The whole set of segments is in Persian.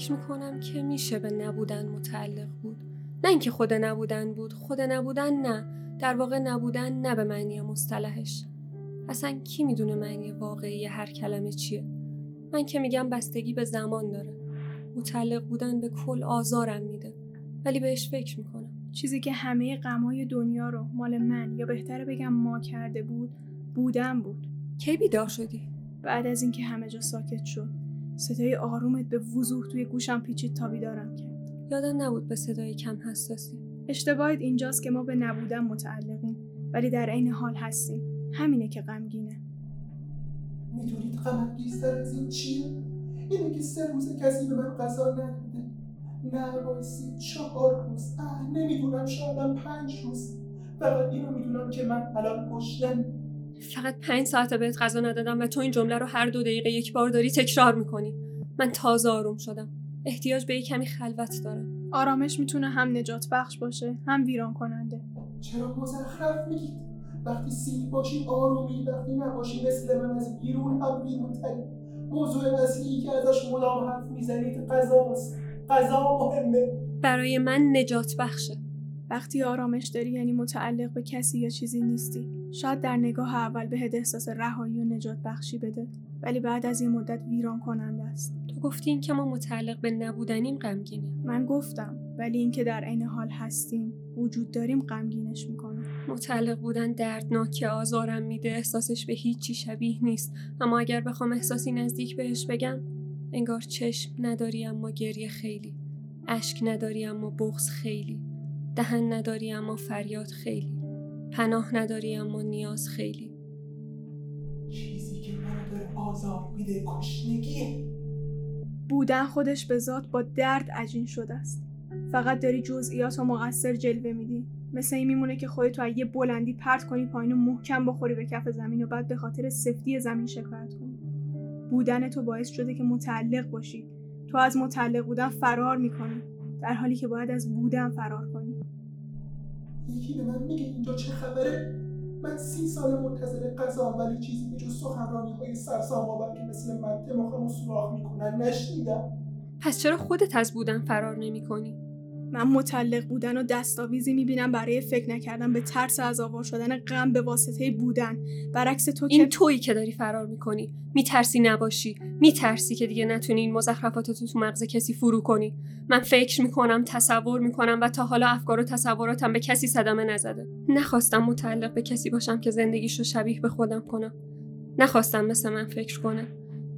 فکر می‌کنم که میشه به نبودن متعلق بود. نه اینکه خود نبودن بود خود نبودن نه. در واقع نبودن نه به معنی مصطلحش. اصلا کی می‌دونه معنی واقعی هر کلمه چیه؟ من که میگم بستگی به زمان داره. متعلق بودن به کل آزارم میده. ولی بهش فکر می‌کنم. چیزی که همه غمای دنیا رو مال من یا بهتره بگم ما کرده بود بودن بود. کی بیدار شدی؟ بعد از اینکه همه جا ساکت شد. صدای آرومت به وضوح توی گوشم پیچید تا بیدارم کرد. یادم نبود به صدای کم حساسی. اشتباهت اینجاست که ما به نبودن متعلقیم ولی در عین حال هستیم. همینه که غمگینه. می‌دونید غم بیشتر از این چیه؟ اینه که سه روز کسی به من غذا نداده. نه وایسی چهار روز. اه نمی‌دونم شایدم پنج روز. فقط اینو می‌دونم که من الان گشنم فقط پنج ساعت بهت غذا ندادم و تو این جمله رو هر دو دقیقه یک بار داری تکرار می‌کنی. من تازه آروم شدم. احتیاج به یک کمی خلوت دارم. آرامش می‌تونه هم نجات بخش باشه هم ویران کننده چرا مزخرف میگید وقتی سیر باشی آرومی وقتی نباشی مثل من از بیرون هم بیرون تری موضوع اصلی که ازش مدام حرف می‌زنید غذاست. غذا مهمه. برای من نجات بخشه. وقتی آرامش داری یعنی متعلق به کسی یا چیزی نیستی. شاید در نگاه اول بهت احساس رهایی و نجات بخشی بده ولی بعد از این مدت ویران کننده است. تو گفتی این که ما متعلق به نبودنیم غمگینه. من گفتم ولی اینکه در عین حال هستیم وجود داریم غمگینش می‌کنه. متعلق بودن دردناکه آزارم میده احساسش به هیچی شبیه نیست. اما اگر بخوام احساسی نزدیک بهش بگم انگار چشم نداری اما گریه خیلی. اشک نداری اما بغز خیلی. دهن نداری اما فریاد خیلی. پناه نداری اما نیاز خیلی. چیزی که منو داره آزار میده گشنگیه بودن خودش به ذات با درد عجین شده است. فقط داری جزئیات و مقصر جلوه میدی. مثل این میمونه که خودتو از یه بلندی پرت کنی پایین و محکم بخوری به کف زمین و بعد به خاطر سفتی زمین شکایت کنی. بودن تو باعث شده که متعلق باشی. تو از متعلق بودن فرار می‌کنی. در حالی که باید از بودن فرار کنی. یکی به من میگه اینجا چه خبره من سی سال منتظر غذا ولی چیزی به جز سخنرانی های سرسام آور که مثل مد مخمو سوراخ می‌کنن نشنیدم پس چرا خودت از بودن فرار نمی کنی؟ من متعلق بودن و دستاویزی می‌بینم برای فکر نکردن به ترس از آوار شدن غم به واسطه بودن. برعکس تو این که تویی که داری فرار می‌کنی. میترسی نباشی. میترسی که دیگه نتونی این مزخرفاتتو تو مغز کسی فرو کنی. من فکر می‌کنم تصور می‌کنم و تا حالا افکار و تصوراتم به کسی صدمه نزده. نخواستم متعلق به کسی باشم که زندگیشو شبیه به خودم کنم. نخواستم مثل من فکر کنم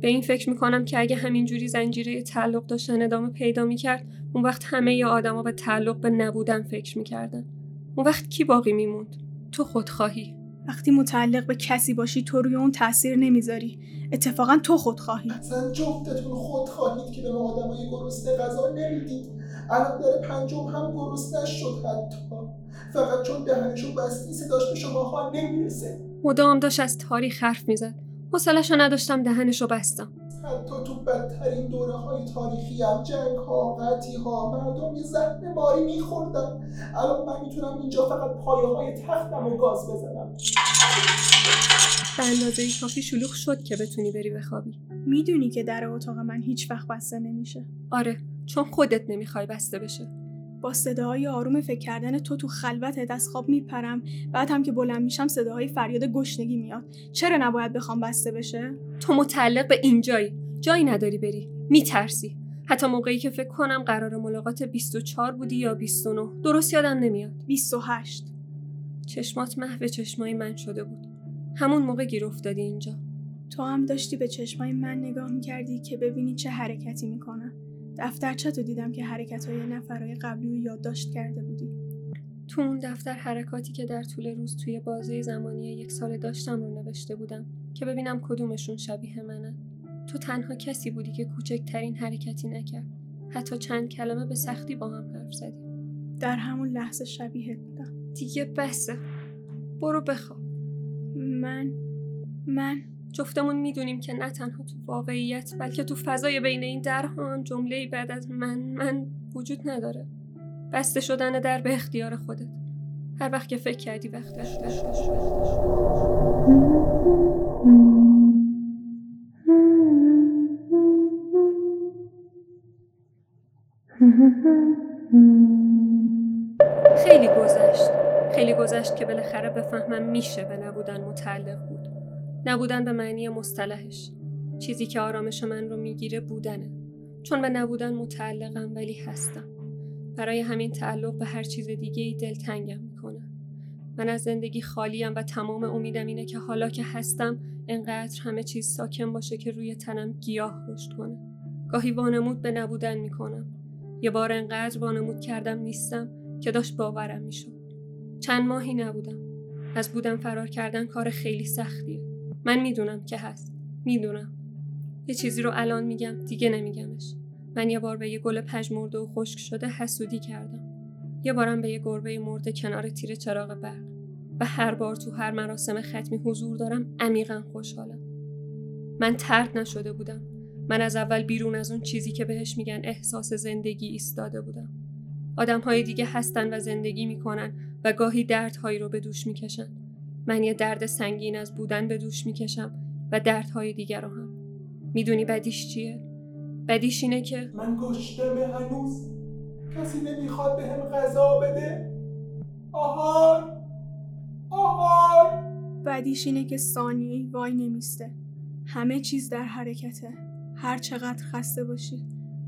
به این فکر می‌کنم که اگه همینجوری زنجیره تعلق داشتن ادامه پیدا می‌کرد اون وقت همه ی آدما به تعلق به نبودن فکر می‌کردن. اون وقت کی باقی میموند؟ تو خودخواهی وقتی متعلق به کسی باشی تو روی اون تاثیر نمی‌ذاری. اتفاقا تو خودخواهی اصلا جفتتون خود خواهید که به ما آدمای گرسنه غذا نمی‌دید. الان داره پنجم هم گرسنه شد حتی. فقط چون دهنشو بستی صداش به شماها نمی‌رسه. مدام داشت از تاریخ حرف می‌زد. حوصله‌شو نداشتم دهنشو بستم. حتی تو بدترین دوره های تاریخی هم جنگ ها قطعی ها مردم یه زهر ماری میخوردن. الان من می‌تونم اینجا فقط پایه های تختم و گاز بزنم. به اندازه کافی شلوغ شد که بتونی بری بخوابی. می‌دونی که در اتاق من هیچ وقت بسته نمیشه. آره چون خودت نمی‌خوای بسته بشه. با صداهای آروم فکر کردن تو تو خلوتت از خواب میپرم. بعد هم که بلند میشم صداهای فریاد گشنگی میاد. چرا نباید بخوام بسته بشه؟ تو متعلق به اینجایی جایی نداری بری. میترسی. حتی موقعی که فکر کنم قرار ملاقات 24 بودی یا 29 درست یادم نمیاد. 28 چشمات محو چشمای من شده بود. همون موقع گیر افتادی اینجا. تو هم داشتی به چشمای من نگاه می‌کردی که ببینی چه حرکتی می‌کنم. دفترچه دیدم که حرکت های نفرهای قبلی رو یادداشت کرده بودی. تو اون دفتر حرکاتی که در طول روز توی بازه زمانی یک سال داشتم رو نوشته بودم که ببینم کدومشون شبیه منه. تو تنها کسی بودی که کوچکترین حرکتی نکرد. حتی چند کلمه به سختی با هم حرف زدیم. در همون لحظه شبیه بودم. دیگه بسه. برو بخواب. من من جفتمون می‌دونیم که نه تنها تو واقعیت بلکه تو فضای بین این درها هم جمله بعد از من من وجود نداره. بسته شدن در به اختیار خودت. هر وقت که فکر کردی وقتش خیلی گذشت. خیلی گذشت که بالاخره بفهمم میشه به نبودن متعلق بود. نبودن به معنی مصطلحش. چیزی که آرامش من رو می‌گیره بودنه. چون به نبودن متعلقم ولی هستم. برای همین تعلق به هر چیز دیگه ای دلتنگم می‌کنه. من از زندگی خالیم و تمام امیدم اینه که حالا که هستم انقدر همه چیز ساکن باشه که روی تنم گیاه رشد کنه. گاهی وانمود به نبودن می‌کنم. یه بار انقدر وانمود کردم نیستم که داشت باورم می‌شد. چند ماهی نبودم. از بودم فرار کردن کار خیلی سختیه. من می‌دونم که هست. می‌دونم. یه چیزی رو الان میگم دیگه نمیگمش. من یه بار به یه گل پژمرده و خشک شده حسودی کردم. یه بارم به یه گربه مرده کنار تیر چراغ برق. و هر بار تو هر مراسم ختمی حضور دارم عمیقا خوشحالم. من ترد نشده بودم. من از اول بیرون از اون چیزی که بهش میگن احساس زندگی ایستاده بودم. آدم های دیگه هستن و زندگی می‌کنن و گاهی دردهایی رو به دوش می‌کشن. من یه درد سنگین از بودن به دوش می‌کشم و دردهای دیگر رو هم. می‌دونی بدیش چیه؟ بدیش اینه که من گشتم هنوز. کسی نمی‌خواد به هم غذا بده. آهار! آهار! بدیش اینه که ثانیه وای نمیسته. همه چیز در حرکته. هر چقدر خسته باشی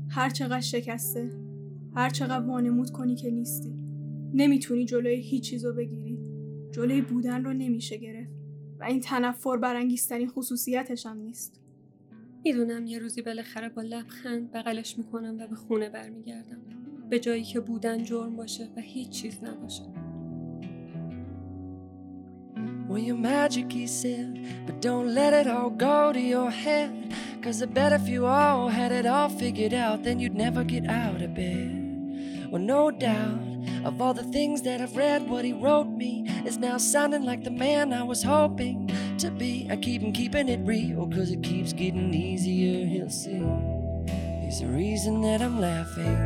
هر چقدر شکسته هر چقدر وانمود کنی که نیستی. نمی‌تونی جلوی هیچ چیزو بگیری. جلوی بودن رو نمیشه گرفت و این تنفر برانگیزترین خصوصیتش هم نیست می‌دونم یه روزی بالاخره با لبخند بغلش می‌کنم و به خونه برمیگردم به جایی که بودن جرم باشه و هیچ چیز نباشه Well, you're magic, he said, but don't let it all go to your head. Cause I bet if you all had it all figured out, then you'd never get out of bed. Well, no doubt, of all the things that I've read, what he wrote me is now sounding like the man I was hoping to be. I keep him keeping it real, cause it keeps getting easier, he'll see. He's the reason that I'm laughing,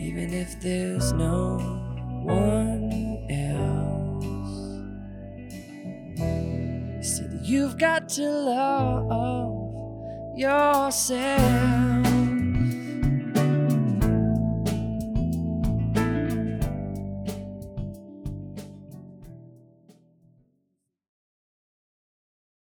even if there's no one else. He said, You've got to love yourself.